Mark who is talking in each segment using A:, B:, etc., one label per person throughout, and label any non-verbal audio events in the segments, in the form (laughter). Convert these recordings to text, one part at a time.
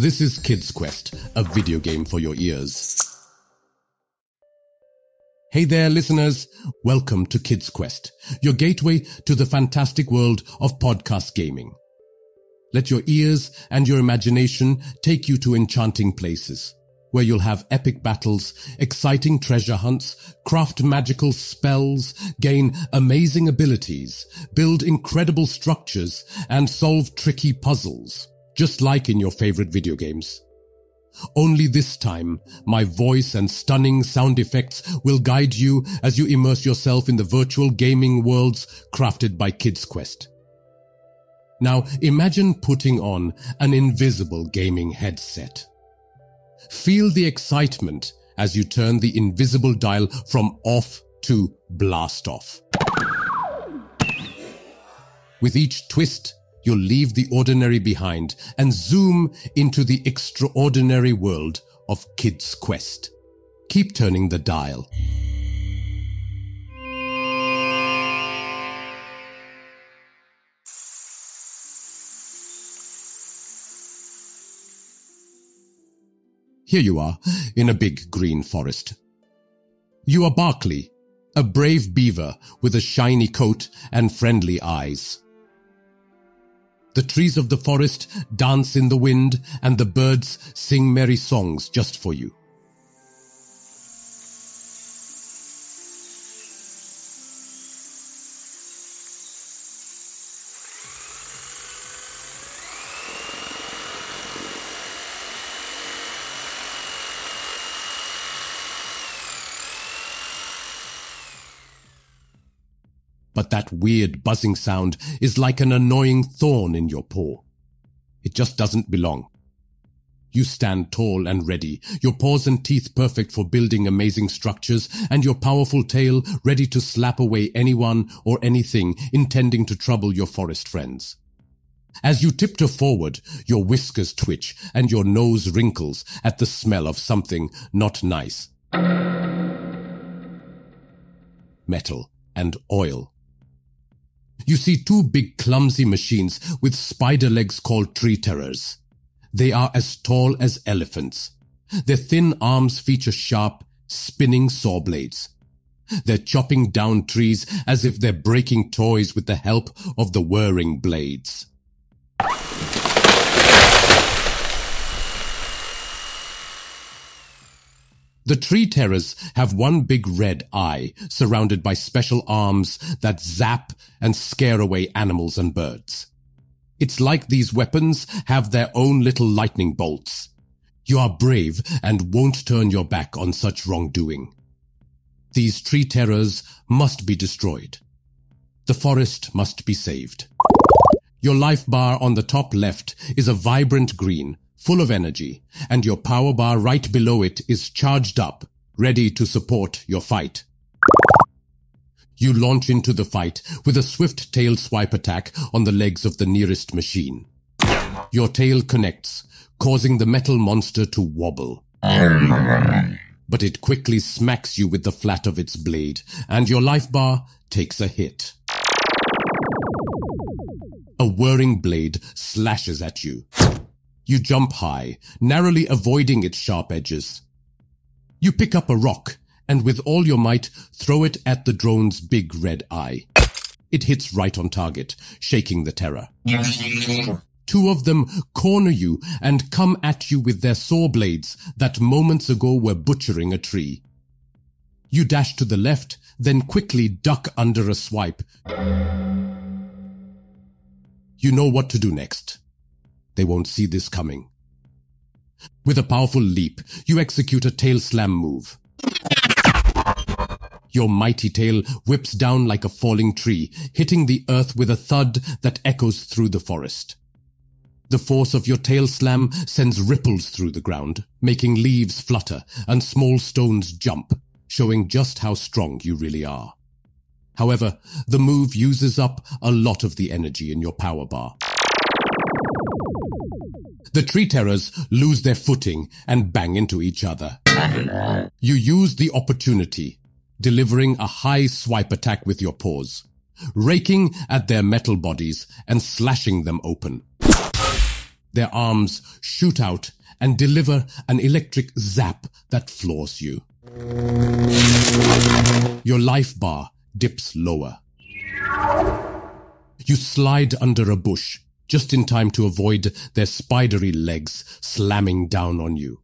A: This is Kids Quest, a video game for your ears. Hey there, listeners. Welcome to Kids Quest, your gateway to the fantastic world of podcast gaming. Let your ears and your imagination take you to enchanting places where you'll have epic battles, exciting treasure hunts, craft magical spells, gain amazing abilities, build incredible structures, and solve tricky puzzles, just like in your favorite video games. Only this time, my voice and stunning sound effects will guide you as you immerse yourself in the virtual gaming worlds crafted by Kids Quest. Now imagine putting on an invisible gaming headset. Feel the excitement as you turn the invisible dial from off to blast off. With each twist, you'll leave the ordinary behind and zoom into the extraordinary world of Kids Quest. Keep turning the dial. Here you are, in a big green forest. You are Barkley, a brave beaver with a shiny coat and friendly eyes. The trees of the forest dance in the wind and the birds sing merry songs just for you. But that weird buzzing sound is like an annoying thorn in your paw. It just doesn't belong. You stand tall and ready, your paws and teeth perfect for building amazing structures, and your powerful tail ready to slap away anyone or anything intending to trouble your forest friends. As you tiptoe forward, your whiskers twitch and your nose wrinkles at the smell of something not nice. Metal and oil. You see two big clumsy machines with spider legs called tree terrors. They are as tall as elephants. Their thin arms feature sharp, spinning saw blades. They're chopping down trees as if they're breaking toys with the help of the whirring blades. The tree terrors have one big red eye surrounded by special arms that zap and scare away animals and birds. It's like these weapons have their own little lightning bolts. You are brave and won't turn your back on such wrongdoing. These tree terrors must be destroyed. The forest must be saved. Your life bar on the top left is a vibrant green full of energy, and your power bar right below it is charged up, ready to support your fight. You launch into the fight with a swift tail swipe attack on the legs of the nearest machine. Your tail connects, causing the metal monster to wobble. But it quickly smacks you with the flat of its blade, and your life bar takes a hit. A whirring blade slashes at you. You jump high, narrowly avoiding its sharp edges. You pick up a rock and with all your might throw it at the drone's big red eye. It hits right on target, shaking the terror. Two of them corner you and come at you with their saw blades that moments ago were butchering a tree. You dash to the left, then quickly duck under a swipe. You know what to do next. They won't see this coming. With a powerful leap, you execute a tail slam move. Your mighty tail whips down like a falling tree, hitting the earth with a thud that echoes through the forest. The force of your tail slam sends ripples through the ground, making leaves flutter and small stones jump, showing just how strong you really are. However, the move uses up a lot of the energy in your power bar. The tree terrors lose their footing and bang into each other. You use the opportunity, delivering a high swipe attack with your paws, raking at their metal bodies and slashing them open. their arms shoot out and deliver an electric zap that floors you. Your life bar dips lower. You slide under a bush just in time to avoid their spidery legs slamming down on you.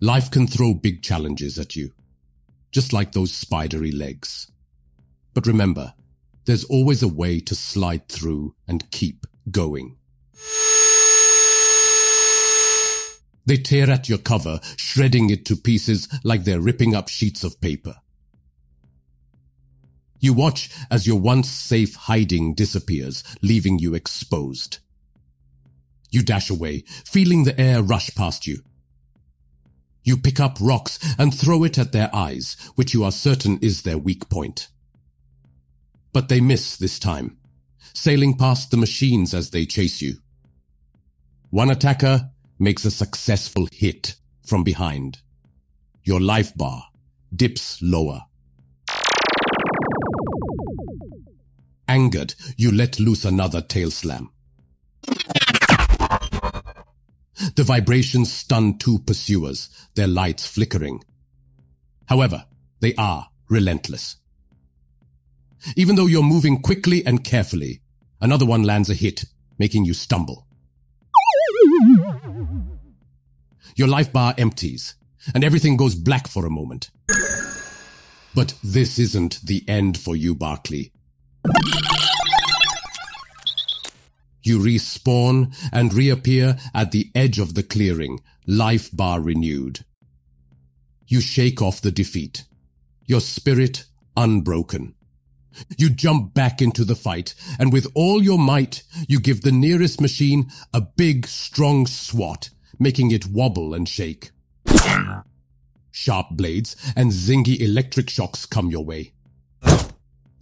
A: Life can throw big challenges at you, just like those spidery legs. But remember, there's always a way to slide through and keep going. They tear at your cover, shredding it to pieces like they're ripping up sheets of paper. You watch as your once safe hiding disappears, leaving you exposed. You dash away, feeling the air rush past you. You pick up rocks and throw it at their eyes, which you are certain is their weak point. But they miss this time, sailing past the machines as they chase you. One attacker makes a successful hit from behind. Your life bar dips lower. Angered, you let loose another tail slam. The vibrations stun two pursuers, their lights flickering. However, they are relentless. Even though you're moving quickly and carefully, another one lands a hit, making you stumble. Your life bar empties, and everything goes black for a moment. But this isn't the end for you, Barkley. You respawn and reappear at the edge of the clearing, life bar renewed. You shake off the defeat, your spirit unbroken. You jump back into the fight, and with all your might, you give the nearest machine a big, strong swat, making it wobble and shake. Sharp blades and zingy electric shocks come your way.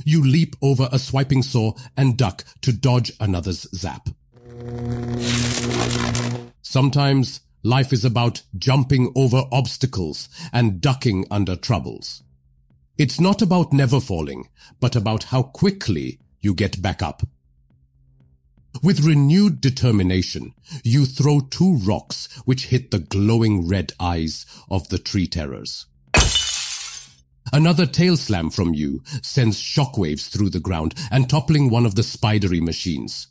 A: You leap over a swiping saw and duck to dodge another's zap. Sometimes life is about jumping over obstacles and ducking under troubles. It's not about never falling, but about how quickly you get back up. With renewed determination, you throw two rocks which hit the glowing red eyes of the tree terrors. Another tail slam from you sends shockwaves through the ground and toppling one of the spidery machines.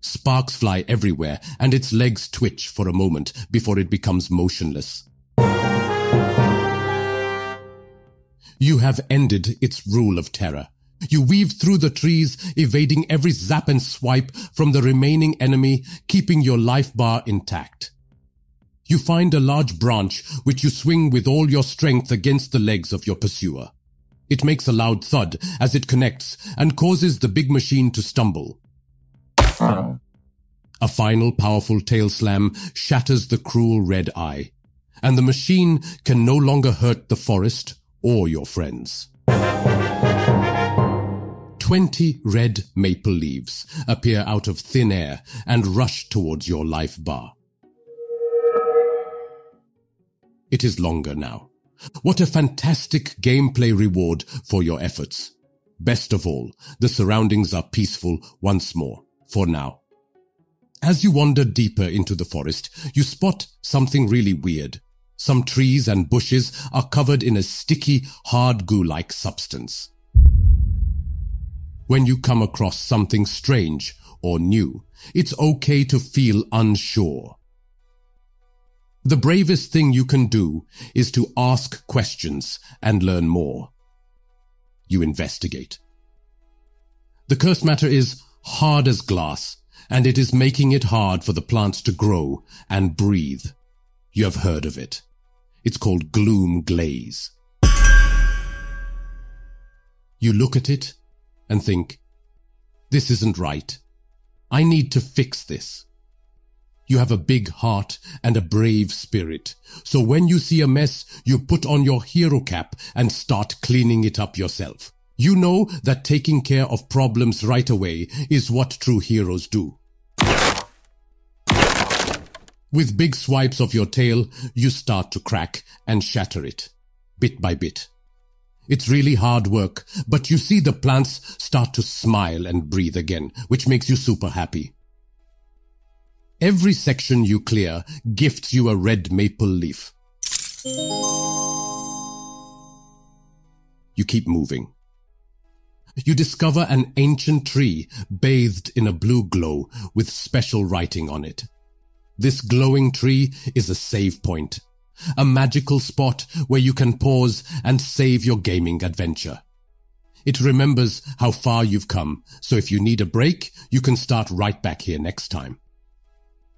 A: Sparks fly everywhere and its legs twitch for a moment before it becomes motionless. You have ended its rule of terror. You weave through the trees, evading every zap and swipe from the remaining enemy, keeping your life bar intact. You find a large branch which you swing with all your strength against the legs of your pursuer. It makes a loud thud as it connects and causes the big machine to stumble. A final powerful tail slam shatters the cruel red eye, and the machine can no longer hurt the forest or your friends. Twenty red maple leaves appear out of thin air and rush towards your life bar. It is longer now. What a fantastic gameplay reward for your efforts. Best of all, the surroundings are peaceful once more, for now. As you wander deeper into the forest, you spot something really weird. Some trees and bushes are covered in a sticky, hard goo-like substance. When you come across something strange or new, it's okay to feel unsure. The bravest thing you can do is to ask questions and learn more. You investigate. The cursed matter is hard as glass, and it is making it hard for the plants to grow and breathe. You have heard of it. It's called gloom glaze. You look at it and think, this isn't right. I need to fix this. You have a big heart and a brave spirit. So when you see a mess, you put on your hero cap and start cleaning it up yourself. You know that taking care of problems right away is what true heroes do. With big swipes of your tail, you start to crack and shatter it, bit by bit. It's really hard work, but you see the plants start to smile and breathe again, which makes you super happy. Every section you clear gifts you a red maple leaf. You keep moving. You discover an ancient tree bathed in a blue glow with special writing on it. This glowing tree is a save point, a magical spot where you can pause and save your gaming adventure. It remembers how far you've come, so if you need a break, you can start right back here next time.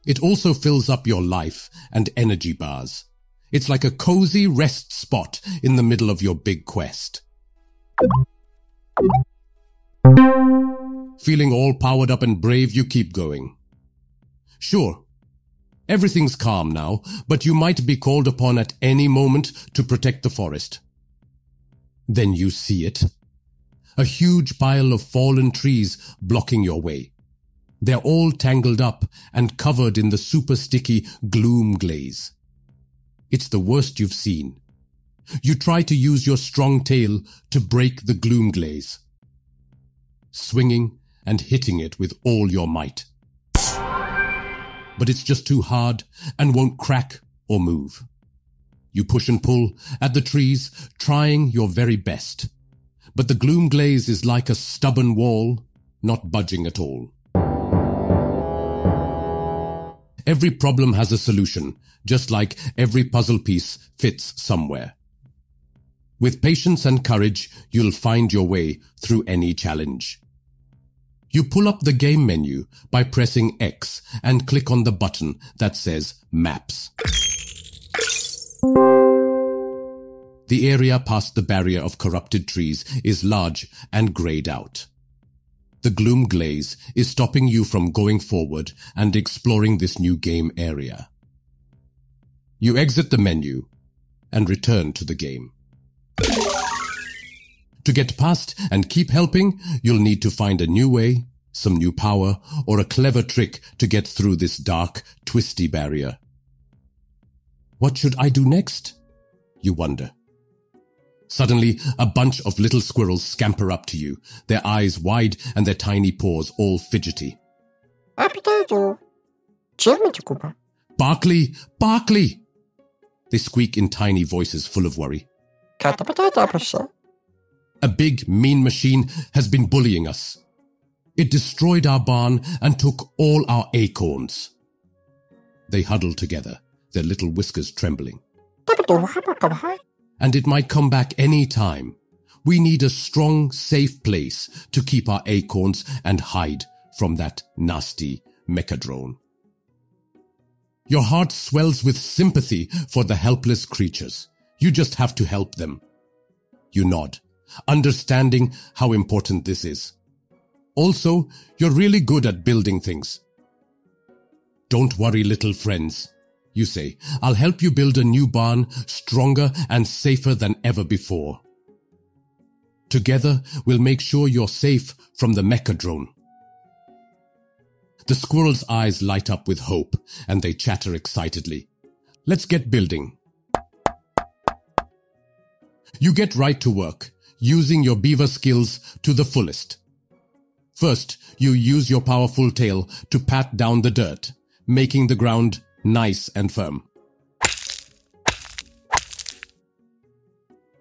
A: It also fills up your life and energy bars. It's like a cozy rest spot in the middle of your big quest. Feeling all powered up and brave, you keep going. Sure, everything's calm now, but you might be called upon at any moment to protect the forest. Then you see it. A huge pile of fallen trees blocking your way. They're all tangled up and covered in the super sticky gloom glaze. It's the worst you've seen. You try to use your strong tail to break the gloom glaze, swinging and hitting it with all your might. But it's just too hard and won't crack or move. You push and pull at the trees, trying your very best. But the gloom glaze is like a stubborn wall, not budging at all. Every problem has a solution, just like every puzzle piece fits somewhere. With patience and courage, you'll find your way through any challenge. You pull up the game menu by pressing X and click on the button that says Maps. The area past the barrier of corrupted trees is large and grayed out. The gloom glaze is stopping you from going forward and exploring this new game area. You exit the menu and return to the game. To get past and keep helping, you'll need to find a new way, some new power, or a clever trick to get through this dark, twisty barrier. What should I do next? You wonder. Suddenly, a bunch of little squirrels scamper up to you, their eyes wide and their tiny paws all fidgety. Barkley! Barkley! They squeak in tiny voices full of worry. A big, mean machine has been bullying us. It destroyed our barn and took all our acorns. They huddle together, their little whiskers trembling. And it might come back any time. We need a strong, safe place to keep our acorns and hide from that nasty mechadrone. Your heart swells with sympathy for the helpless creatures. You just have to help them. You nod, understanding how important this is. Also, you're really good at building things. Don't worry, little friends. You say, I'll help you build a new barn stronger and safer than ever before. Together, we'll make sure you're safe from the mecha drone. The squirrel's eyes light up with hope and they chatter excitedly. Let's get building. You get right to work, using your beaver skills to the fullest. First, you use your powerful tail to pat down the dirt, making the ground nice and firm.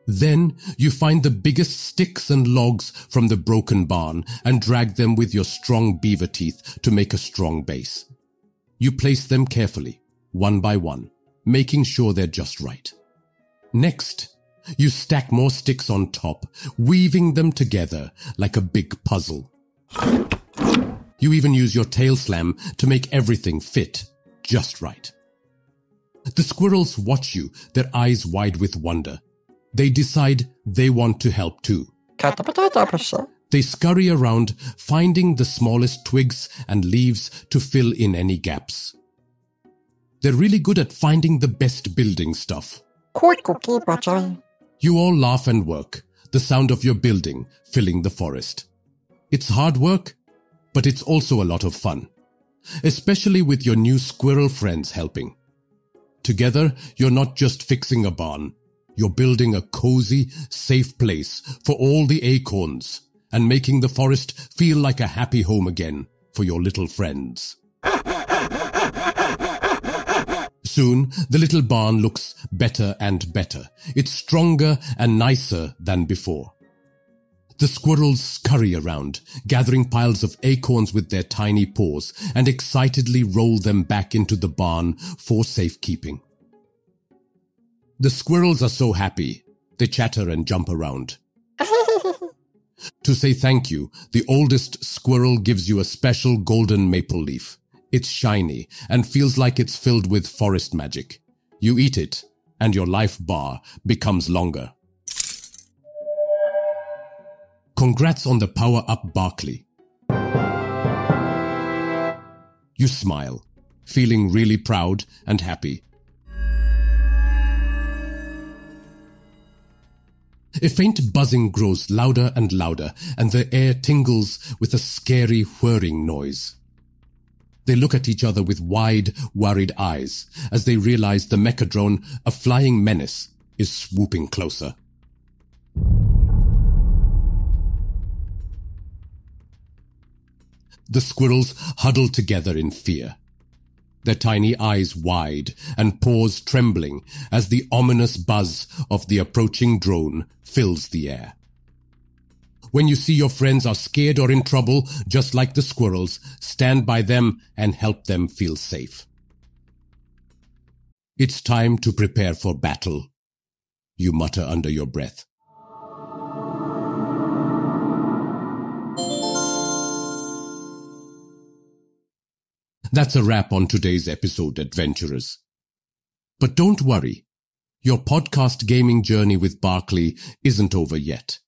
A: Then you find the biggest sticks and logs from the broken barn and drag them with your strong beaver teeth to make a strong base. You place them carefully, one by one, making sure they're just right. Next, you stack more sticks on top, weaving them together like a big puzzle. You even use your tail slam to make everything fit just right. The squirrels watch you, their eyes wide with wonder. They decide they want to help too. They scurry around, finding the smallest twigs and leaves to fill in any gaps. They're really good at finding the best building stuff. You all laugh and work, the sound of your building filling the forest. It's hard work, but it's also a lot of fun, especially with your new squirrel friends helping. Together, you're not just fixing a barn, you're building a cozy, safe place for all the acorns and making the forest feel like a happy home again for your little friends. Soon, the little barn looks better and better. It's stronger and nicer than before. The squirrels scurry around, gathering piles of acorns with their tiny paws and excitedly roll them back into the barn for safekeeping. The squirrels are so happy, they chatter and jump around. (laughs) to say thank you, the oldest squirrel gives you a special golden maple leaf. It's shiny and feels like it's filled with forest magic. You eat it, and your life bar becomes longer. Congrats on the power up, Barkley. You smile, feeling really proud and happy. A faint buzzing grows louder and louder, and the air tingles with a scary whirring noise. They look at each other with wide, worried eyes as they realize the mechadrone, a flying menace, is swooping closer. The squirrels huddle together in fear, their tiny eyes wide and paws trembling as the ominous buzz of the approaching drone fills the air. When you see your friends are scared or in trouble, just like the squirrels, stand by them and help them feel safe. It's time to prepare for battle, you mutter under your breath. That's a wrap on today's episode, adventurers. But don't worry. Your podcast gaming journey with Barkley isn't over yet.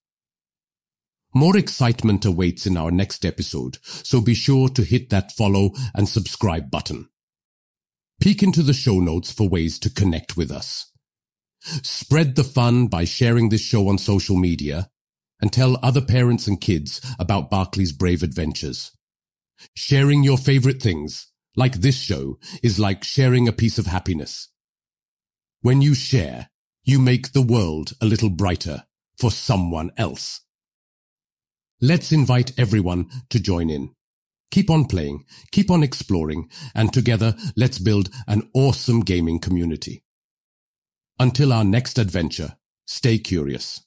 A: More excitement awaits in our next episode, so be sure to hit that follow and subscribe button. Peek into the show notes for ways to connect with us. Spread the fun by sharing this show on social media and tell other parents and kids about Barkley's brave adventures. Sharing your favorite things, like this show, is like sharing a piece of happiness. When you share, you make the world a little brighter for someone else. Let's invite everyone to join in. Keep on playing, keep on exploring, and together let's build an awesome gaming community. Until our next adventure, stay curious.